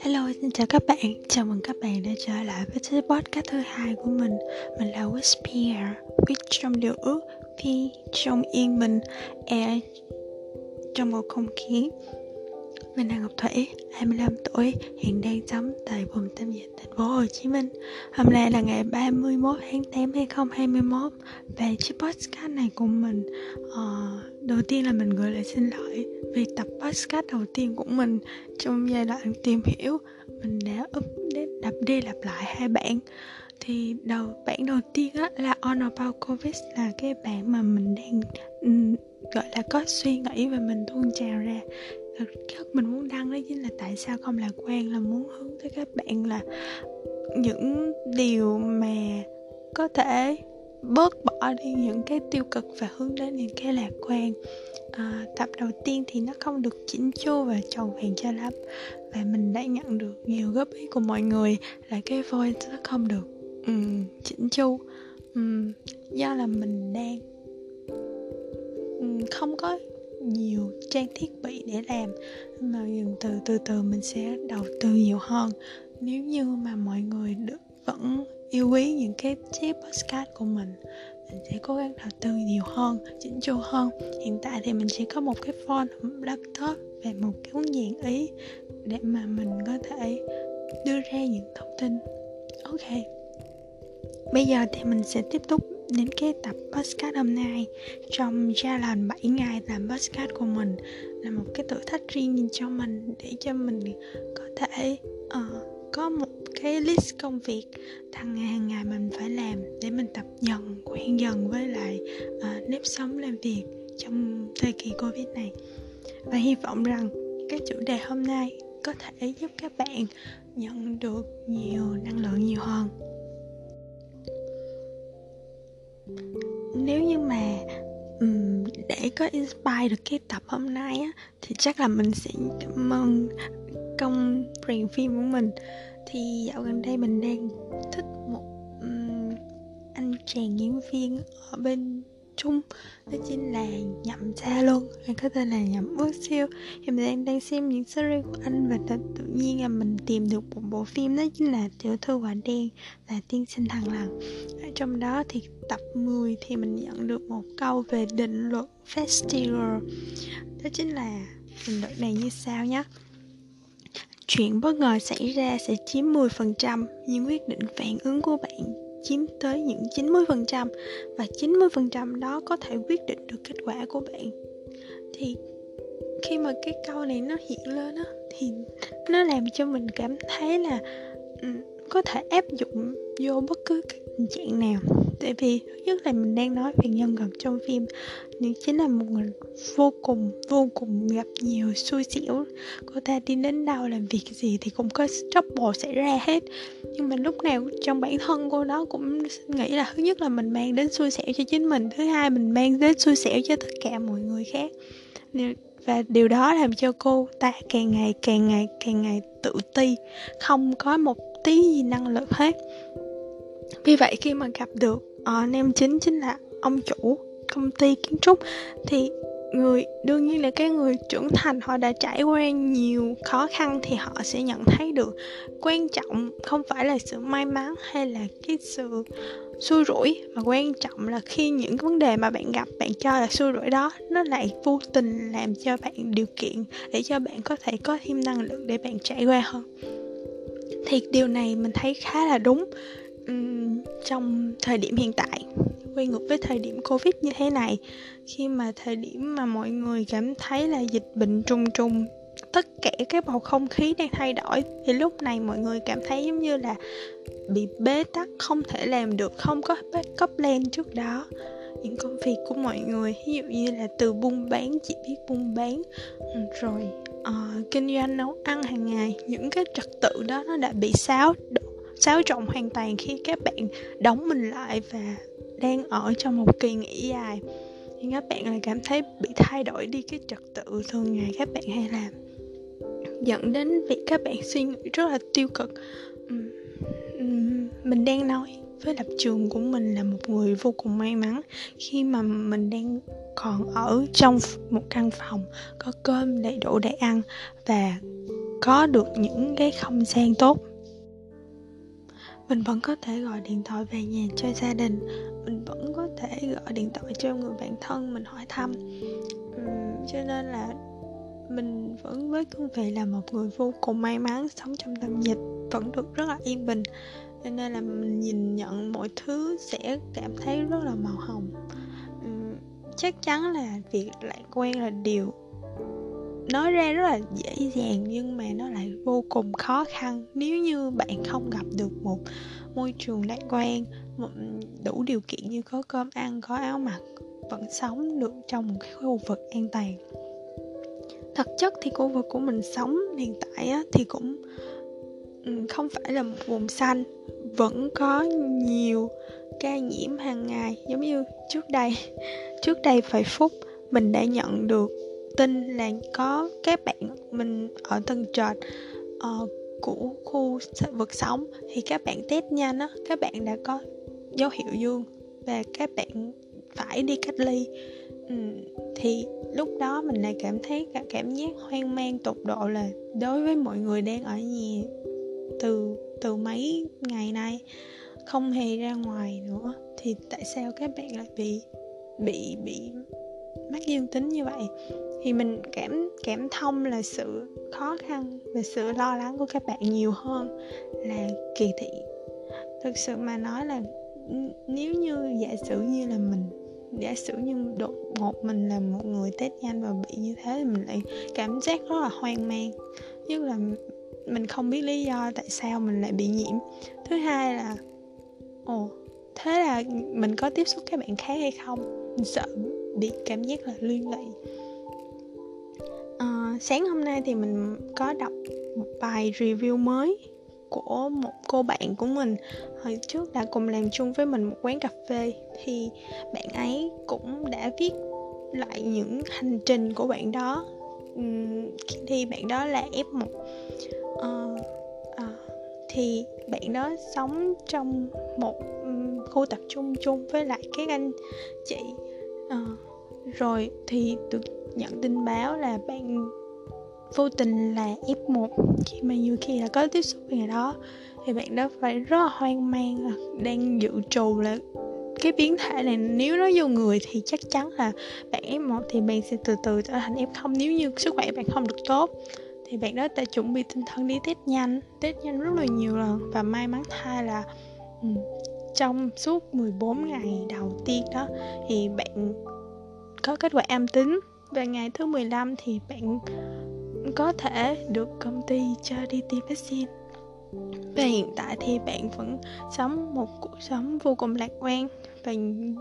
Hello, xin chào các bạn. Chào mừng các bạn đã trở lại với cái podcast thứ hai của mình. Mình là Whisper, viết trong điều ước, P trong yên bình, E trong một không khí. Mình là Ngọc Thủy, 25 tuổi, hiện đang sống tại vùng tâm dịch thành phố Hồ Chí Minh. Hôm nay là ngày 31 tháng 8 2021 và chiếc podcast này của mình uh, đầu tiên là mình gửi lời xin lỗi vì tập podcast đầu tiên của mình trong giai đoạn tìm hiểu. Mình đã update đập đi lặp lại hai bản. Thì đầu bản đầu tiên á, là on about covid là cái bản mà mình đang um, gọi là có suy nghĩ và mình tuôn trào ra thực chất mình muốn đăng đó chính là tại sao không lạc quan là muốn hướng tới các bạn là những điều mà có thể bớt bỏ đi những cái tiêu cực và hướng đến những cái lạc quan. À, tập đầu tiên thì nó không được chỉnh chu và tròn vẹn cho lắm và mình đã nhận được nhiều góp ý của mọi người là cái voice nó không được um, chỉnh chu. Um, do là mình đang um, không có nhiều trang thiết bị để làm. Mà dần từ từ từ mình sẽ đầu tư nhiều hơn. Nếu như mà mọi người được, vẫn yêu quý những cái chiếc postcard của mình mình sẽ cố gắng đầu tư nhiều hơn, chỉnh chu hơn. Hiện tại thì mình chỉ có một cái phone laptop và một cái ứng dàn ý để mà mình có thể đưa ra những thông tin. Ok. Bây giờ thì mình sẽ tiếp tục đến cái tập podcast hôm nay. Trong challenge 7 ngày làm podcast của mình là một cái thử thách riêng cho mình để cho mình có thể uh, có một cái list công việc hàng ngày hàng ngày mình phải làm để mình tập dần quen dần với lại uh, nếp sống làm việc trong thời kỳ covid này. Và hy vọng rằng cái chủ đề hôm nay có thể giúp các bạn nhận được nhiều năng lượng nhiều hơn. Có inspire được cái tập hôm nay á thì chắc là mình sẽ cảm ơn công rèn phim của mình. Thì dạo gần đây mình đang thích một um, anh chàng diễn viên ở bên chung. Đó chính là nhậm xa luôn. Anh có tên là nhậm bước siêu. Thì mình đang đang xem những series của anh và tự, tự nhiên là mình tìm được một bộ phim đó chính là tiểu thư quả đen và tiên sinh thằng lằn. Ở trong đó thì tập 10 thì mình nhận được một câu về định luật festival. Đó chính là định luật này như sau nhé chuyện bất ngờ xảy ra sẽ chiếm 10% nhưng quyết định phản ứng của bạn chiếm tới những 90% và 90% đó có thể quyết định được kết quả của bạn. Thì khi mà cái câu này nó hiện lên á, thì nó làm cho mình cảm thấy là ừ, có thể áp dụng vô bất cứ cái tình trạng nào tại vì thứ nhất là mình đang nói về nhân vật trong phim. Nhưng chính là một người vô cùng vô cùng gặp nhiều xui xẻo, cô ta đi đến đâu, làm việc gì thì cũng có trouble xảy ra hết. Nhưng mà lúc nào trong bản thân cô đó cũng nghĩ là thứ nhất là mình mang đến xui xẻo cho chính mình, thứ hai mình mang đến xui xẻo cho tất cả mọi người khác. Và điều đó làm cho cô ta càng ngày càng ngày càng ngày tự ti. Không có một tí gì năng lực hết vì vậy khi mà gặp được ờ, uh, nam chính chính là ông chủ công ty kiến trúc thì người đương nhiên là cái người trưởng thành họ đã trải qua nhiều khó khăn thì họ sẽ nhận thấy được quan trọng không phải là sự may mắn hay là cái sự xui rủi mà quan trọng là khi những vấn đề mà bạn gặp bạn cho là xui rủi đó nó lại vô tình làm cho bạn điều kiện để cho bạn có thể có thêm năng lượng để bạn trải qua hơn. Thì điều này mình thấy khá là đúng trong thời điểm hiện tại quay ngược với thời điểm covid như thế này. Khi mà thời điểm mà mọi người cảm thấy là dịch bệnh trùng trùng tất cả cái bầu không khí đang thay đổi thì lúc này mọi người cảm thấy giống như là bị bế tắc không thể làm được không có backup plan trước đó. Những công việc của mọi người ví dụ như là từ buôn bán chỉ biết buôn bán. Ừ, rồi uh, kinh doanh nấu ăn hàng ngày những cái trật tự đó nó đã bị xáo xáo trộn hoàn toàn khi các bạn đóng mình lại và đang ở trong một kỳ nghỉ dài. Thì các bạn lại cảm thấy bị thay đổi đi cái trật tự thường ngày các bạn hay làm, dẫn đến việc các bạn suy nghĩ rất là tiêu cực. Mình đang nói với lập trường của mình là một người vô cùng may mắn khi mà mình đang còn ở trong một căn phòng có cơm đầy đủ để ăn và có được những cái không gian tốt mình vẫn có thể gọi điện thoại về nhà cho gia đình. Mình vẫn có thể gọi điện thoại cho người bạn thân mình hỏi thăm. Uhm, cho nên là mình vẫn với cương vị là một người vô cùng may mắn sống trong tâm dịch vẫn được rất là yên bình. Cho nên là mình nhìn nhận mọi thứ sẽ cảm thấy rất là màu hồng. Uhm, chắc chắn là việc lại quen là điều nói ra rất là dễ dàng nhưng mà nó lại vô cùng khó khăn nếu như bạn không gặp được một môi trường lạc quan đủ điều kiện như có cơm ăn, có áo mặc, vẫn sống được trong một cái khu vực an toàn. Thực chất thì khu vực của mình sống hiện tại thì cũng ừ, không phải là một vùng xanh, vẫn có nhiều ca nhiễm hàng ngày. Giống như trước đây trước đây vài phút, mình đã nhận được tin là có các bạn mình ở tầng trệt uh, của khu vực sống. Thì các bạn test nhanh á các bạn đã có dấu hiệu dương và các bạn phải đi cách ly. Ừ, thì lúc đó mình lại cảm thấy cả cảm giác hoang mang tột độ là đối với mọi người đang ở nhà từ từ mấy ngày nay không hề ra ngoài nữa. Thì tại sao các bạn lại bị bị bị mắc dương tính như vậy? Thì mình cảm cảm thông là sự khó khăn và sự lo lắng của các bạn nhiều hơn là kỳ thị. Thực sự mà nói là nếu như giả sử như là mình, giả sử như đột ngột mình là một người test nhanh và bị như thế thì mình lại cảm giác rất là hoang mang. Nhất là mình không biết lý do tại sao mình lại bị nhiễm. Thứ hai là, ồ, thế là mình có tiếp xúc các bạn khác hay không? Mình sợ bị cảm giác là liên lụy sáng hôm nay thì mình có đọc một bài review mới của một cô bạn của mình. Hồi trước đã cùng làm chung với mình một quán cà phê thì bạn ấy cũng đã viết lại những hành trình của bạn đó. Khi bạn đó là F1 uh, uh, thì bạn đó sống trong một um, khu tập trung chung với lại các anh chị. Uh, rồi thì được nhận tin báo là bạn vô tình là F1 khi mà nhiều khi là có tiếp xúc với người đó, thì bạn đó phải rất là hoang mang đang dự trù là cái biến thể này, nếu nó vô người thì chắc chắn là bạn F1 thì bạn sẽ từ từ trở thành F0 nếu như sức khỏe bạn không được tốt, thì bạn đó đã chuẩn bị tinh thần đi test nhanh. Test nhanh rất là nhiều lần và may mắn thay là ừ, trong suốt 14 ngày đầu tiên đó thì bạn có kết quả âm tính. Và ngày thứ 15 thì bạn có thể được công ty cho đi tiêm vaccine. Và hiện tại thì bạn vẫn sống một cuộc sống vô cùng lạc quan. Và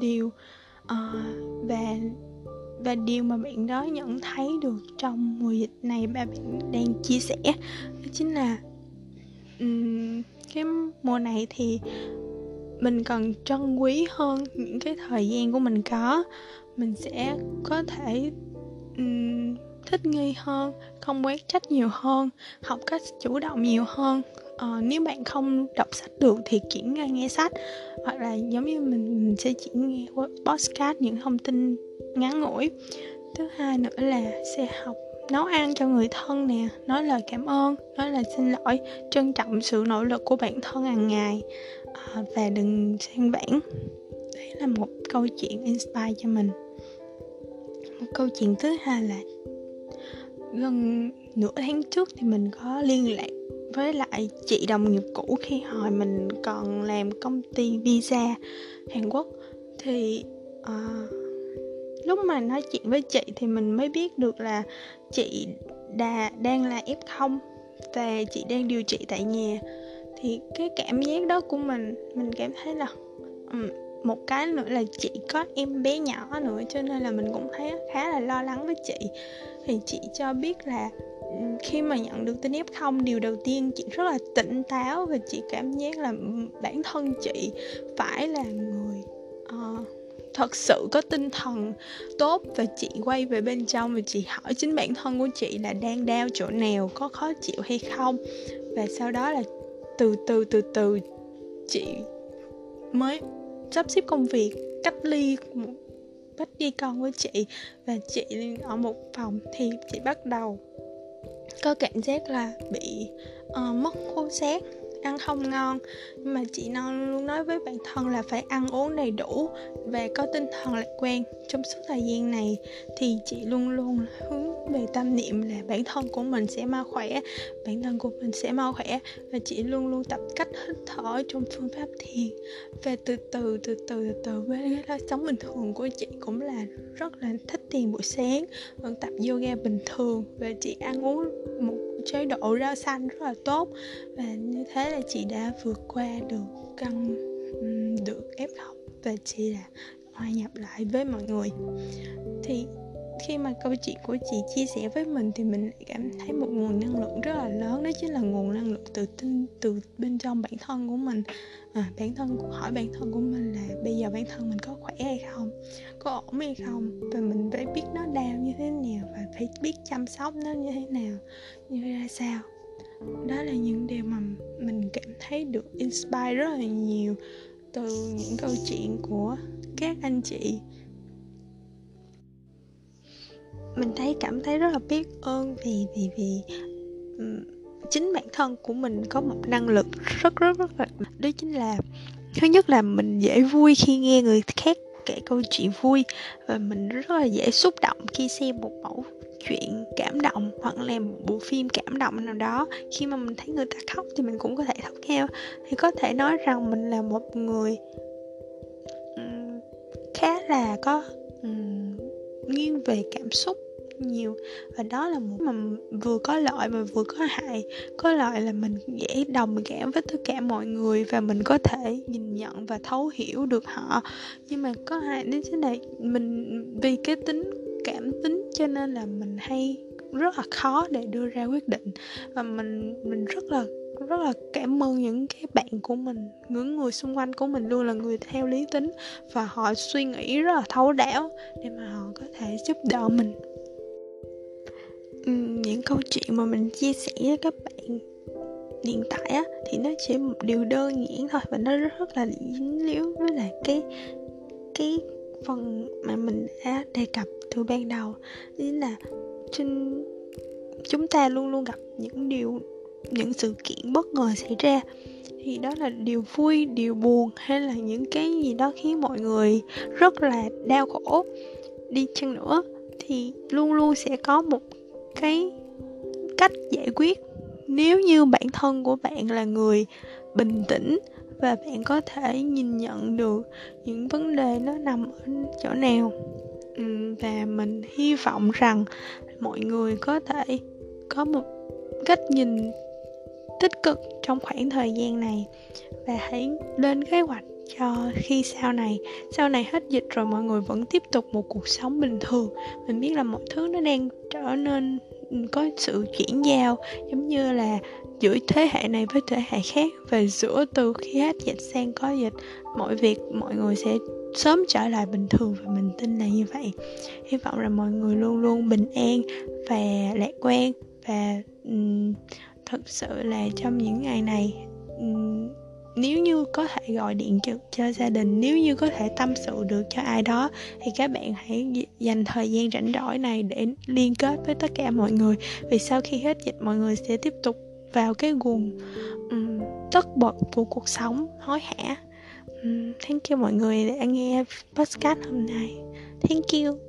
điều uh, và và điều mà bạn đó nhận thấy được trong mùa dịch này mà bạn đang chia sẻ đó chính là um, cái mùa này thì mình cần trân quý hơn những cái thời gian của mình có. Mình sẽ có thể um, thích nghi hơn không quét trách nhiều hơn học cách chủ động nhiều hơn. Uh, nếu bạn không đọc sách được thì chuyển ra nghe sách hoặc là giống như mình, mình sẽ chỉ nghe podcast những thông tin ngắn ngủi. Thứ hai nữa là sẽ học nấu ăn cho người thân nè nói lời cảm ơn nói lời xin lỗi trân trọng sự nỗ lực của bản thân hàng ngày. À, và đừng sang bản đấy là một câu chuyện inspire cho mình. Một câu chuyện thứ hai là gần nửa tháng trước thì mình có liên lạc với lại chị đồng nghiệp cũ khi hồi mình còn làm công ty visa Hàn Quốc. Thì uh, lúc mà nói chuyện với chị thì mình mới biết được là chị đà đang là F0 và chị đang điều trị tại nhà. Thì cái cảm giác đó của mình mình cảm thấy là um, một cái nữa là chị có em bé nhỏ nữa cho nên là mình cũng thấy khá là lo lắng với chị thì chị cho biết là khi mà nhận được tin F0 điều đầu tiên chị rất là tỉnh táo và chị cảm giác là bản thân chị phải là người uh, thật sự có tinh thần tốt và chị quay về bên trong và chị hỏi chính bản thân của chị là đang đau chỗ nào có khó chịu hay không. Và sau đó là từ từ từ từ chị mới sắp xếp công việc cách ly một bắt đi con với chị và chị ở một phòng thì chị bắt đầu có cảm giác là bị uh, mất khô xác ăn không ngon. Nhưng mà chị non luôn nói với bản thân là phải ăn uống đầy đủ và có tinh thần lạc quan. Trong suốt thời gian này thì chị luôn luôn hướng về tâm niệm là bản thân của mình sẽ mau khỏe, bản thân của mình sẽ mau khỏe. Và chị luôn luôn tập cách hít thở trong phương pháp thiền. Và từ từ từ từ từ từ với cái sống bình thường của chị cũng là rất là thích thiền buổi sáng, vẫn tập yoga bình thường. Và chị ăn uống một chế độ rau xanh rất là tốt. Và như thế là chị đã vượt qua được căn được ép học và chị là hòa nhập lại với mọi người. Thì khi mà câu chuyện của chị chia sẻ với mình thì mình lại cảm thấy một nguồn năng lượng rất là lớn đó chính là nguồn năng lượng tự tin từ bên trong bản thân của mình. À, bản thân hỏi bản thân của mình là bây giờ bản thân mình có khỏe hay không có ổn hay không? Và mình phải biết nó đau như thế nào và phải biết chăm sóc nó như thế nào, như ra sao. Đó là những điều mà mình cảm thấy được inspire rất là nhiều từ những câu chuyện của các anh chị. Mình thấy cảm thấy rất là biết ơn vì vì vì chính bản thân của mình có một năng lực rất rất rất là đó chính là, thứ nhất là mình dễ vui khi nghe người khác kể câu chuyện vui và mình rất là dễ xúc động khi xem một mẫu chuyện cảm động hoặc là một bộ phim cảm động nào đó. Khi mà mình thấy người ta khóc thì mình cũng có thể khóc theo. Thì có thể nói rằng mình là một người khá là có um, nghiêng về cảm xúc nhiều. Và đó là một mà vừa có lợi mà vừa có hại. Có lợi là mình dễ đồng cảm với tất cả mọi người và mình có thể nhìn nhận và thấu hiểu được họ. Nhưng mà có hại đến thế này mình vì cái tính cảm tính cho nên là mình hay rất là khó để đưa ra quyết định. Và mình mình rất là rất là cảm ơn những cái bạn của mình, những người xung quanh của mình luôn là người theo lý tính và họ suy nghĩ rất là thấu đáo để mà họ có thể giúp đỡ mình. Những câu chuyện mà mình chia sẻ với các bạn hiện tại á, thì nó chỉ một điều đơn giản thôi và nó rất là dính líu với lại cái cái phần mà mình đã đề cập từ ban đầu chính là trên chúng ta luôn luôn gặp những điều, những sự kiện bất ngờ xảy ra. Thì đó là điều vui, điều buồn hay là những cái gì đó khiến mọi người rất là đau khổ. Đi chăng nữa thì luôn luôn sẽ có một cái cách giải quyết. Nếu như bản thân của bạn là người bình tĩnh và bạn có thể nhìn nhận được những vấn đề nó nằm ở chỗ nào. Ừ, và mình hy vọng rằng mọi người có thể có một cách nhìn tích cực trong khoảng thời gian này. Và hãy lên kế hoạch cho khi sau này. Sau này hết dịch rồi, mọi người vẫn tiếp tục một cuộc sống bình thường. Mình biết là mọi thứ nó đang trở nên ừ, có sự chuyển giao, giống như là giữa thế hệ này với thế hệ khác và giữa từ khi hết dịch sang có dịch mọi việc mọi người sẽ sớm trở lại bình thường và mình tin là như vậy. Hy vọng là mọi người luôn luôn bình an và lạc quan và um, thật sự là trong những ngày này um, nếu như có thể gọi điện cho, cho gia đình nếu như có thể tâm sự được cho ai đó thì các bạn hãy dành thời gian rảnh rỗi này để liên kết với tất cả mọi người. Vì sau khi hết dịch mọi người sẽ tiếp tục vào cái guồng um, tất bật của cuộc sống hối hả. Um, thank you mọi người đã nghe podcast hôm nay. Thank you.